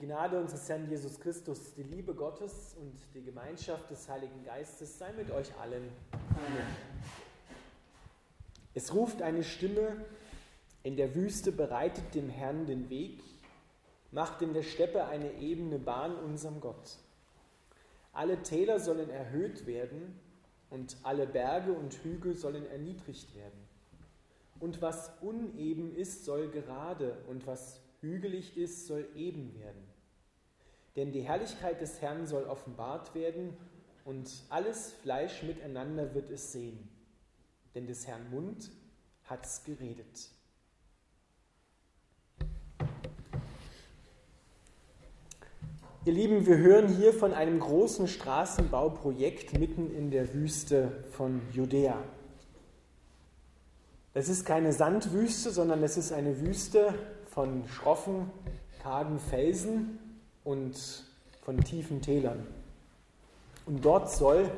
Die Gnade unseres Herrn Jesus Christus, die Liebe Gottes und die Gemeinschaft des Heiligen Geistes sei mit euch allen. Amen. Es ruft eine Stimme in der Wüste, bereitet dem Herrn den Weg, macht in der Steppe eine ebene Bahn unserem Gott. Alle Täler sollen erhöht werden und alle Berge und Hügel sollen erniedrigt werden. Und was uneben ist, soll gerade, und was hügelig ist, soll eben werden. Denn die Herrlichkeit des Herrn soll offenbart werden, und alles Fleisch miteinander wird es sehen. Denn des Herrn Mund hat's geredet. Ihr Lieben, wir hören hier von einem großen Straßenbauprojekt mitten in der Wüste von Judäa. Es ist keine Sandwüste, sondern es ist eine Wüste von schroffen, kargen Felsen und von tiefen Tälern. Und dort soll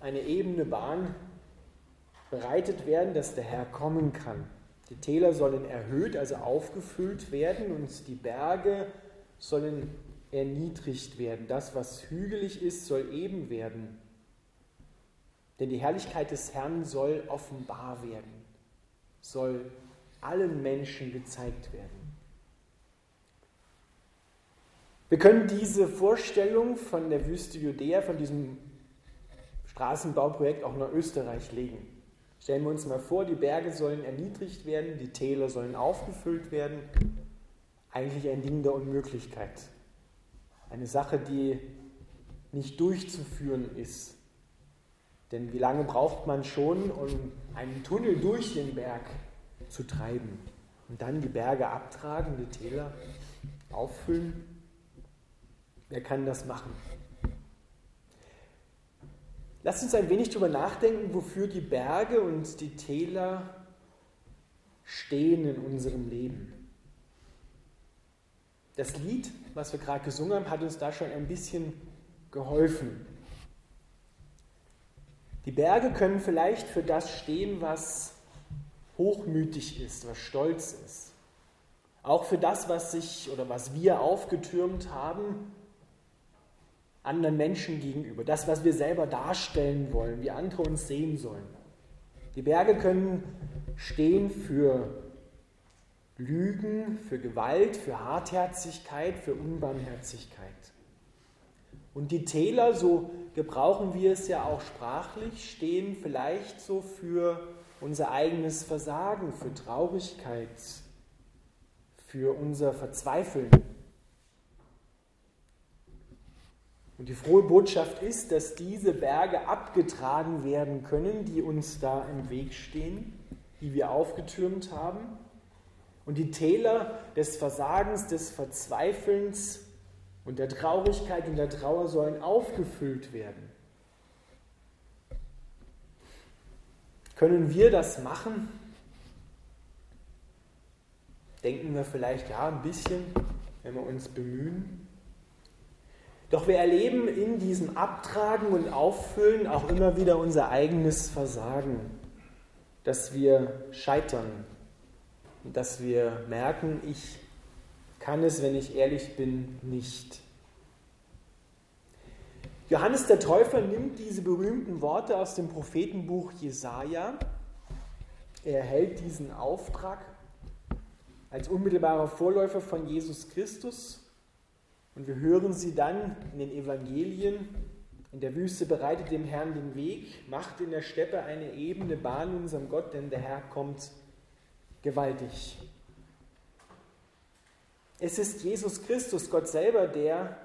eine ebene Bahn bereitet werden, dass der Herr kommen kann. Die Täler sollen erhöht, also aufgefüllt werden und die Berge sollen erniedrigt werden. Das, was hügelig ist, soll eben werden. Denn die Herrlichkeit des Herrn soll offenbar werden, soll allen Menschen gezeigt werden. Wir können diese Vorstellung von der Wüste Judäa, von diesem Straßenbauprojekt auch nach Österreich legen. Stellen wir uns mal vor, die Berge sollen erniedrigt werden, die Täler sollen aufgefüllt werden. Eigentlich ein Ding der Unmöglichkeit. Eine Sache, die nicht durchzuführen ist. Denn wie lange braucht man schon, um einen Tunnel durch den Berg zu treiben? Und dann die Berge abtragen, die Täler auffüllen? Wer kann das machen? Lasst uns ein wenig darüber nachdenken, wofür die Berge und die Täler stehen in unserem Leben. Das Lied, was wir gerade gesungen haben, hat uns da schon ein bisschen geholfen. Die Berge können vielleicht für das stehen, was hochmütig ist, was stolz ist. Auch für das, was sich oder was wir aufgetürmt haben, anderen Menschen gegenüber. Das, was wir selber darstellen wollen, wie andere uns sehen sollen. Die Berge können stehen für Lügen, für Gewalt, für Hartherzigkeit, für Unbarmherzigkeit. Und die Täler, so gebrauchen wir es ja auch sprachlich, stehen vielleicht so für unser eigenes Versagen, für Traurigkeit, für unser Verzweifeln. Und die frohe Botschaft ist, dass diese Berge abgetragen werden können, die uns da im Weg stehen, die wir aufgetürmt haben und die Täler des Versagens, des Verzweifelns und der Traurigkeit und der Trauer sollen aufgefüllt werden. Können wir das machen? Denken wir vielleicht, ja, ein bisschen, wenn wir uns bemühen. Doch wir erleben in diesem Abtragen und Auffüllen auch immer wieder unser eigenes Versagen, dass wir scheitern, dass wir merken, ich kann es, wenn ich ehrlich bin, nicht. Johannes der Täufer nimmt diese berühmten Worte aus dem Prophetenbuch Jesaja. Er erhält diesen Auftrag als unmittelbarer Vorläufer von Jesus Christus. Und wir hören sie dann in den Evangelien. In der Wüste bereitet dem Herrn den Weg, macht in der Steppe eine ebene Bahn unserem Gott, denn der Herr kommt gewaltig. Es ist Jesus Christus, Gott selber, der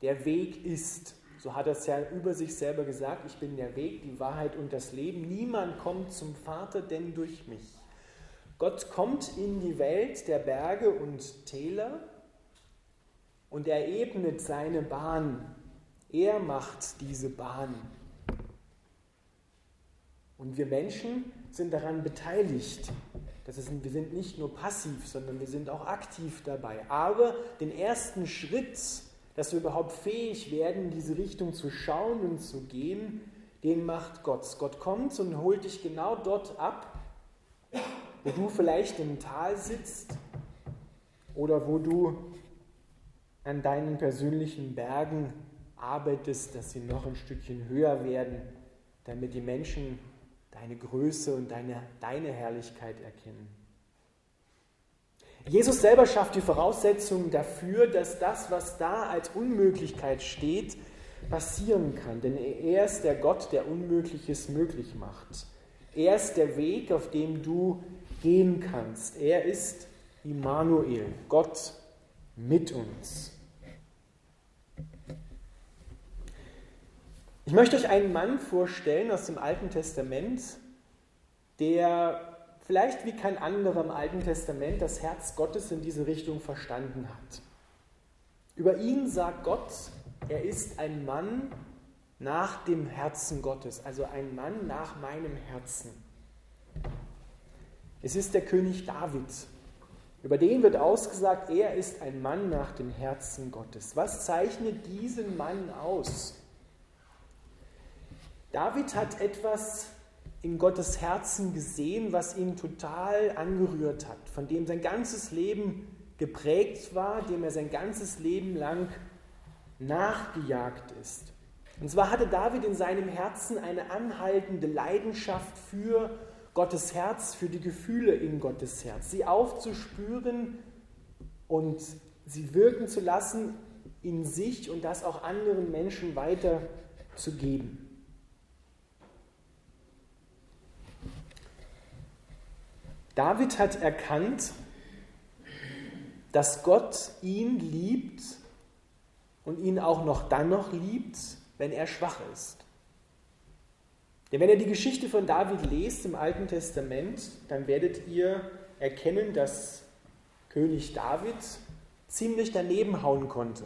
der Weg ist. So hat er es ja über sich selber gesagt, ich bin der Weg, die Wahrheit und das Leben. Niemand kommt zum Vater denn durch mich. Gott kommt in die Welt der Berge und Täler und er ebnet seine Bahn. Er macht diese Bahn. Und wir Menschen sind daran beteiligt. Das ist, wir sind nicht nur passiv, sondern wir sind auch aktiv dabei. Aber den ersten Schritt, dass wir überhaupt fähig werden, in diese Richtung zu schauen und zu gehen, den macht Gott. Gott kommt und holt dich genau dort ab, wo du vielleicht im Tal sitzt oder wo du an deinen persönlichen Bergen arbeitest, dass sie noch ein Stückchen höher werden, damit die Menschen deine Größe und deine, deine Herrlichkeit erkennen. Jesus selber schafft die Voraussetzungen dafür, dass das, was da als Unmöglichkeit steht, passieren kann. Denn er ist der Gott, der Unmögliches möglich macht. Er ist der Weg, auf dem du gehen kannst. Er ist Immanuel, Gott mit uns. Ich möchte euch einen Mann vorstellen aus dem Alten Testament, der vielleicht wie kein anderer im Alten Testament das Herz Gottes in diese Richtung verstanden hat. Über ihn sagt Gott, er ist ein Mann nach dem Herzen Gottes, also ein Mann nach meinem Herzen. Es ist der König David. Über den wird ausgesagt, er ist ein Mann nach dem Herzen Gottes. Was zeichnet diesen Mann aus? David hat etwas in Gottes Herzen gesehen, was ihn total angerührt hat, von dem sein ganzes Leben geprägt war, dem er sein ganzes Leben lang nachgejagt ist. Und zwar hatte David in seinem Herzen eine anhaltende Leidenschaft für Gottes Herz, für die Gefühle in Gottes Herz, sie aufzuspüren und sie wirken zu lassen in sich und das auch anderen Menschen weiterzugeben. David hat erkannt, dass Gott ihn liebt und ihn auch noch dann noch liebt, wenn er schwach ist. Denn wenn ihr die Geschichte von David lest im Alten Testament, dann werdet ihr erkennen, dass König David ziemlich daneben hauen konnte.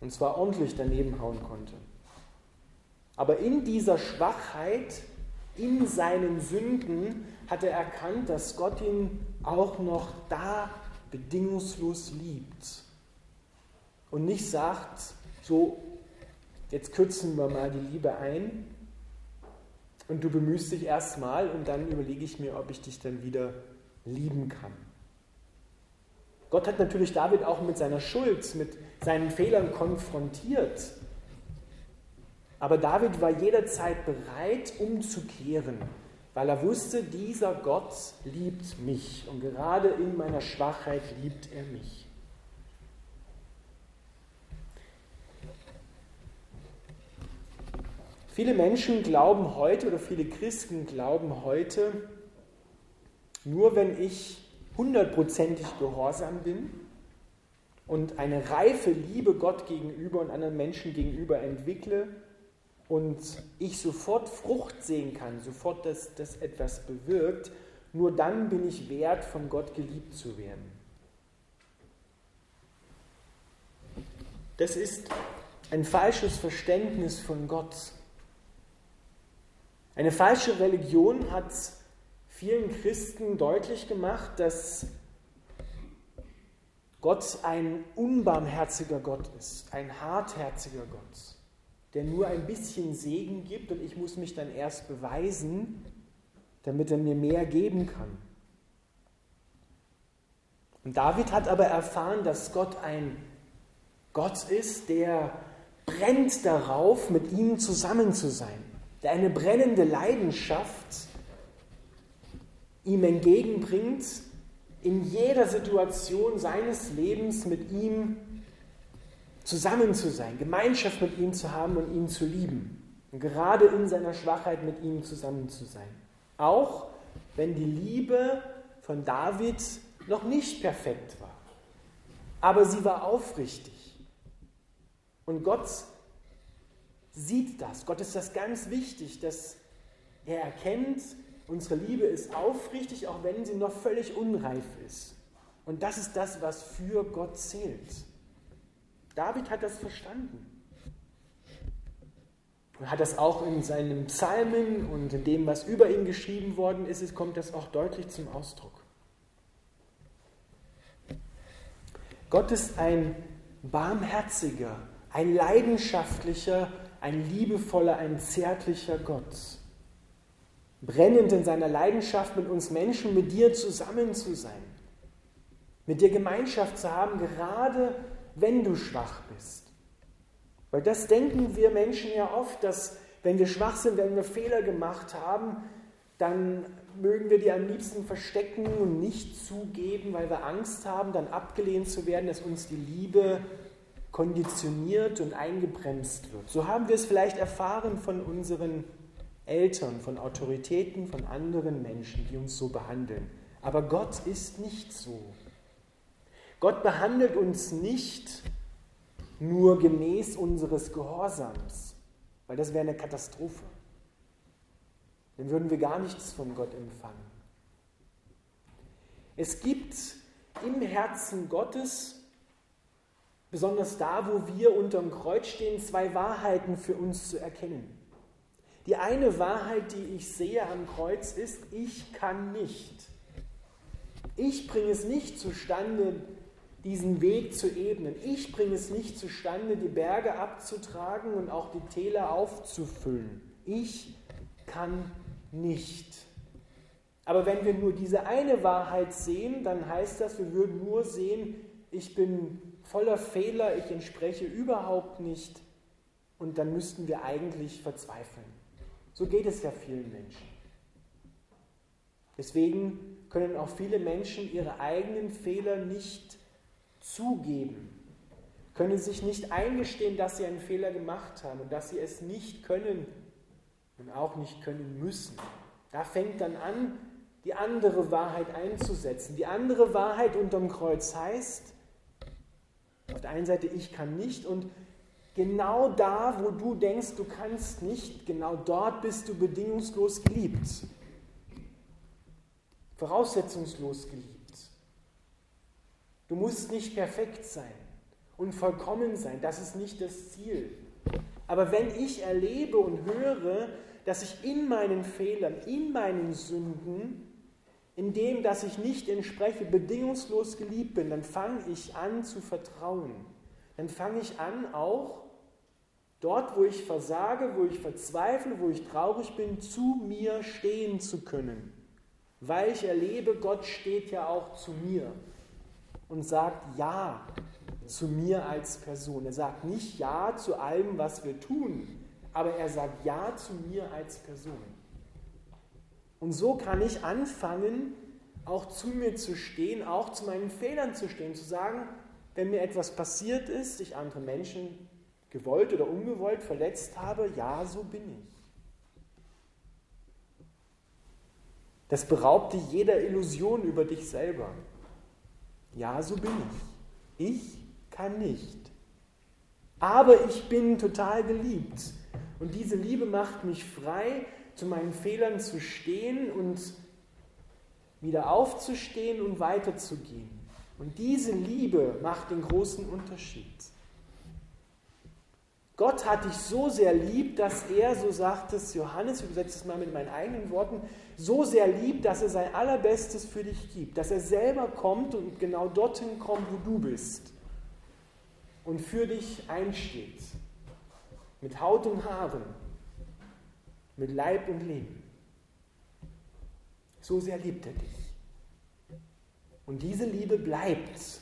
Und zwar ordentlich daneben hauen konnte. Aber in dieser Schwachheit, in seinen Sünden, hat er erkannt, dass Gott ihn auch noch da bedingungslos liebt. Und nicht sagt, so, jetzt kürzen wir mal die Liebe ein und du bemühst dich erstmal und dann überlege ich mir, ob ich dich dann wieder lieben kann. Gott hat natürlich David auch mit seiner Schuld, mit seinen Fehlern konfrontiert. Aber David war jederzeit bereit, umzukehren weil er wusste, dieser Gott liebt mich und gerade in meiner Schwachheit liebt er mich. Viele Menschen glauben heute oder viele Christen glauben heute, nur wenn ich hundertprozentig gehorsam bin und eine reife Liebe Gott gegenüber und anderen Menschen gegenüber entwickle, und ich sofort Frucht sehen kann, sofort, dass das etwas bewirkt, nur dann bin ich wert, von Gott geliebt zu werden. Das ist ein falsches Verständnis von Gott. Eine falsche Religion hat vielen Christen deutlich gemacht, dass Gott ein unbarmherziger Gott ist, ein hartherziger Gott der nur ein bisschen Segen gibt und ich muss mich dann erst beweisen, damit er mir mehr geben kann. Und David hat aber erfahren, dass Gott ein Gott ist, der brennt darauf, mit ihm zusammen zu sein, der eine brennende Leidenschaft ihm entgegenbringt, in jeder Situation seines Lebens mit ihm zusammen zu sein, Gemeinschaft mit ihm zu haben und ihn zu lieben. Und gerade in seiner Schwachheit mit ihm zusammen zu sein. Auch wenn die Liebe von David noch nicht perfekt war. Aber sie war aufrichtig. Und Gott sieht das. Gott ist das ganz wichtig, dass er erkennt, unsere Liebe ist aufrichtig, auch wenn sie noch völlig unreif ist. Und das ist das, was für Gott zählt. David hat das verstanden. Er hat das auch in seinen Psalmen und in dem, was über ihn geschrieben worden ist, kommt das auch deutlich zum Ausdruck. Gott ist ein barmherziger, ein leidenschaftlicher, ein liebevoller, ein zärtlicher Gott. Brennend in seiner Leidenschaft mit uns Menschen, mit dir zusammen zu sein, mit dir Gemeinschaft zu haben, gerade wenn du schwach bist. Weil das denken wir Menschen ja oft, dass wenn wir schwach sind, wenn wir Fehler gemacht haben, dann mögen wir die am liebsten verstecken und nicht zugeben, weil wir Angst haben, dann abgelehnt zu werden, dass uns die Liebe konditioniert und eingebremst wird. So haben wir es vielleicht erfahren von unseren Eltern, von Autoritäten, von anderen Menschen, die uns so behandeln. Aber Gott ist nicht so. Gott behandelt uns nicht nur gemäß unseres Gehorsams, weil das wäre eine Katastrophe. Dann würden wir gar nichts von Gott empfangen. Es gibt im Herzen Gottes, besonders da, wo wir unterm Kreuz stehen, zwei Wahrheiten für uns zu erkennen. Die eine Wahrheit, die ich sehe am Kreuz, ist, ich kann nicht. Ich bringe es nicht zustande, diesen Weg zu ebnen. Ich bringe es nicht zustande, die Berge abzutragen und auch die Täler aufzufüllen. Ich kann nicht. Aber wenn wir nur diese eine Wahrheit sehen, dann heißt das, wir würden nur sehen, ich bin voller Fehler, ich entspreche überhaupt nicht und dann müssten wir eigentlich verzweifeln. So geht es ja vielen Menschen. Deswegen können auch viele Menschen ihre eigenen Fehler nicht zugeben, können sich nicht eingestehen, dass sie einen Fehler gemacht haben und dass sie es nicht können und auch nicht können müssen. Da fängt dann an, die andere Wahrheit einzusetzen. Die andere Wahrheit unterm Kreuz heißt, der einen Seite, ich kann nicht und genau da, wo du denkst, du kannst nicht, genau dort bist du bedingungslos geliebt. Voraussetzungslos geliebt. Du musst nicht perfekt sein und vollkommen sein, das ist nicht das Ziel. Aber wenn ich erlebe und höre, dass ich in meinen Fehlern, in meinen Sünden, in dem, dass ich nicht entspreche, bedingungslos geliebt bin, dann fange ich an zu vertrauen. Dann fange ich an, auch dort, wo ich versage, wo ich verzweifle, wo ich traurig bin, zu mir stehen zu können. Weil ich erlebe, Gott steht ja auch zu mir und sagt Ja zu mir als Person. Er sagt nicht Ja zu allem, was wir tun, aber er sagt Ja zu mir als Person. Und so kann ich anfangen, auch zu mir zu stehen, auch zu meinen Fehlern zu stehen, zu sagen, wenn mir etwas passiert ist, ich andere Menschen gewollt oder ungewollt verletzt habe, ja, so bin ich. Das beraubt dich jeder Illusion über dich selber. Ja, so bin ich. Ich kann nicht. Aber ich bin total geliebt. Und diese Liebe macht mich frei, zu meinen Fehlern zu stehen und wieder aufzustehen und weiterzugehen. Und diese Liebe macht den großen Unterschied. Gott hat dich so sehr lieb, dass er, so sagt es Johannes, ich übersetze es mal mit meinen eigenen Worten, so sehr liebt, dass er sein Allerbestes für dich gibt, dass er selber kommt und genau dorthin kommt, wo du bist und für dich einsteht, mit Haut und Haaren, mit Leib und Leben. So sehr liebt er dich. Und diese Liebe bleibt,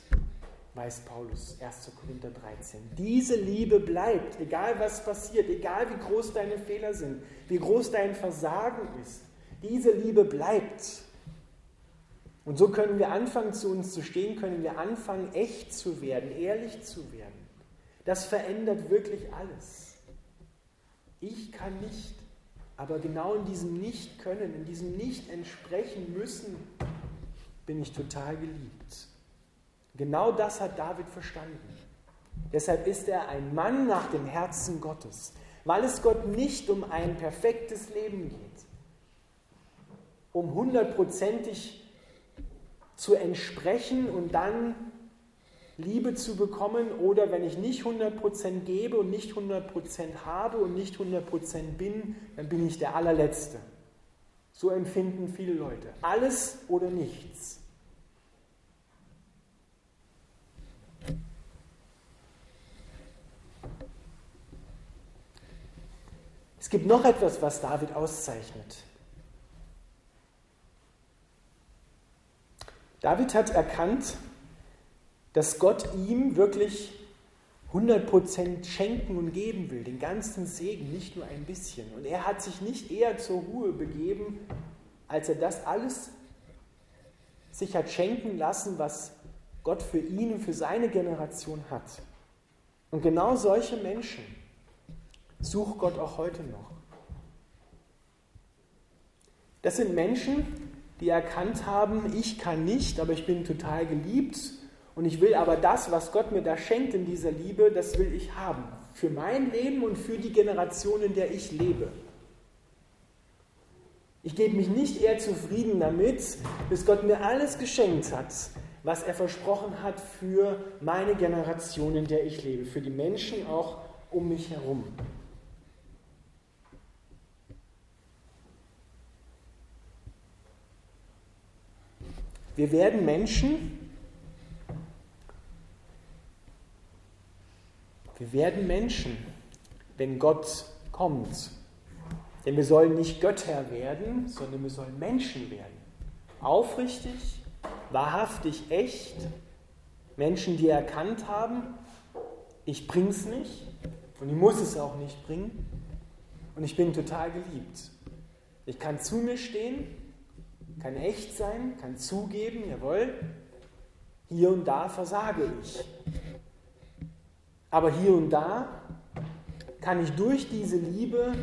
weiß Paulus, 1. Korinther 13. Diese Liebe bleibt, egal was passiert, egal wie groß deine Fehler sind, wie groß dein Versagen ist. Diese Liebe bleibt. Und so können wir anfangen, zu uns zu stehen, können wir anfangen, echt zu werden, ehrlich zu werden. Das verändert wirklich alles. Ich kann nicht, aber genau in diesem Nicht-Können, in diesem Nicht-Entsprechen müssen, bin ich total geliebt. Genau das hat David verstanden. Deshalb ist er ein Mann nach dem Herzen Gottes, weil es Gott nicht um ein perfektes Leben geht, um hundertprozentig zu entsprechen und dann Liebe zu bekommen oder wenn ich nicht 100% gebe und nicht 100% habe und nicht 100% bin, dann bin ich der allerletzte. So empfinden viele Leute. Alles oder nichts. Es gibt noch etwas, was David auszeichnet. David hat erkannt, dass Gott ihm wirklich 100% schenken und geben will, den ganzen Segen, nicht nur ein bisschen. Und er hat sich nicht eher zur Ruhe begeben, als er das alles sich hat schenken lassen, was Gott für ihn und für seine Generation hat. Und genau solche Menschen sucht Gott auch heute noch. Das sind Menschen, die erkannt haben, ich kann nicht, aber ich bin total geliebt und ich will aber das, was Gott mir da schenkt in dieser Liebe, das will ich haben. Für mein Leben und für die Generation, in der ich lebe. Ich gebe mich nicht eher zufrieden damit, bis Gott mir alles geschenkt hat, was er versprochen hat für meine Generation, in der ich lebe, für die Menschen auch um mich herum. Wir werden Menschen, wir werden Menschen, wenn Gott kommt. Denn wir sollen nicht Götter werden, sondern wir sollen Menschen werden. Aufrichtig, wahrhaftig, echt. Menschen, die erkannt haben, ich bring's nicht und ich muss es auch nicht bringen und ich bin total geliebt. Ich kann zu mir stehen kann echt sein, kann zugeben, jawohl, hier und da versage ich. Aber hier und da kann ich durch diese Liebe,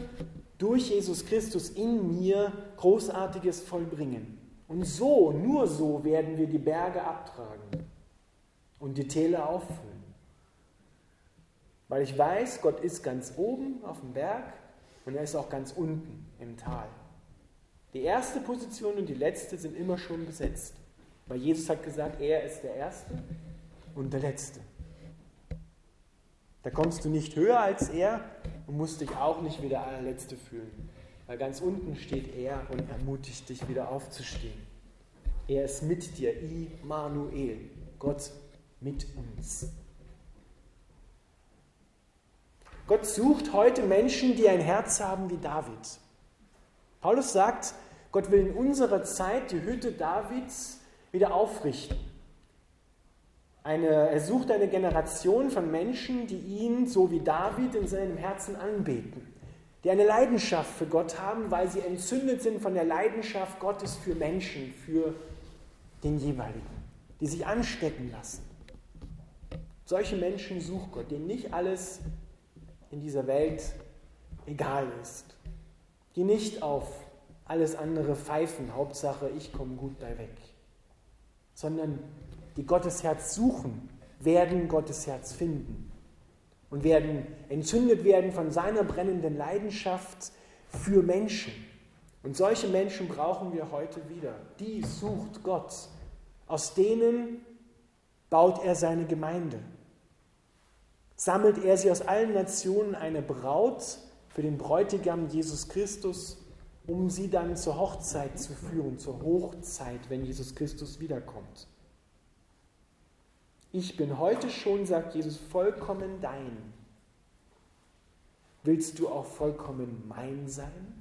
durch Jesus Christus in mir Großartiges vollbringen. Und so, nur so werden wir die Berge abtragen und die Täler auffüllen. Weil ich weiß, Gott ist ganz oben auf dem Berg und er ist auch ganz unten im Tal. Die erste Position und die letzte sind immer schon besetzt. Weil Jesus hat gesagt, er ist der Erste und der Letzte. Da kommst du nicht höher als er und musst dich auch nicht wie der allerletzte fühlen. Weil ganz unten steht er und ermutigt dich wieder aufzustehen. Er ist mit dir, Immanuel, Gott mit uns. Gott sucht heute Menschen, die ein Herz haben wie David. Paulus sagt, Gott will in unserer Zeit die Hütte Davids wieder aufrichten. Eine, er sucht eine Generation von Menschen, die ihn, so wie David, in seinem Herzen anbeten, die eine Leidenschaft für Gott haben, weil sie entzündet sind von der Leidenschaft Gottes für Menschen, für den jeweiligen, die sich anstecken lassen. Solche Menschen sucht Gott, denen nicht alles in dieser Welt egal ist. Die nicht auf alles andere pfeifen, Hauptsache ich komme gut bei weg, sondern die Gottes Herz suchen, werden Gottes Herz finden und werden entzündet werden von seiner brennenden Leidenschaft für Menschen. Und solche Menschen brauchen wir heute wieder. Die sucht Gott. Aus denen baut er seine Gemeinde. Sammelt er sie aus allen Nationen eine Braut, für den Bräutigam Jesus Christus, um sie dann zur Hochzeit zu führen, zur Hochzeit, wenn Jesus Christus wiederkommt. Ich bin heute schon, sagt Jesus, vollkommen dein. Willst du auch vollkommen mein sein?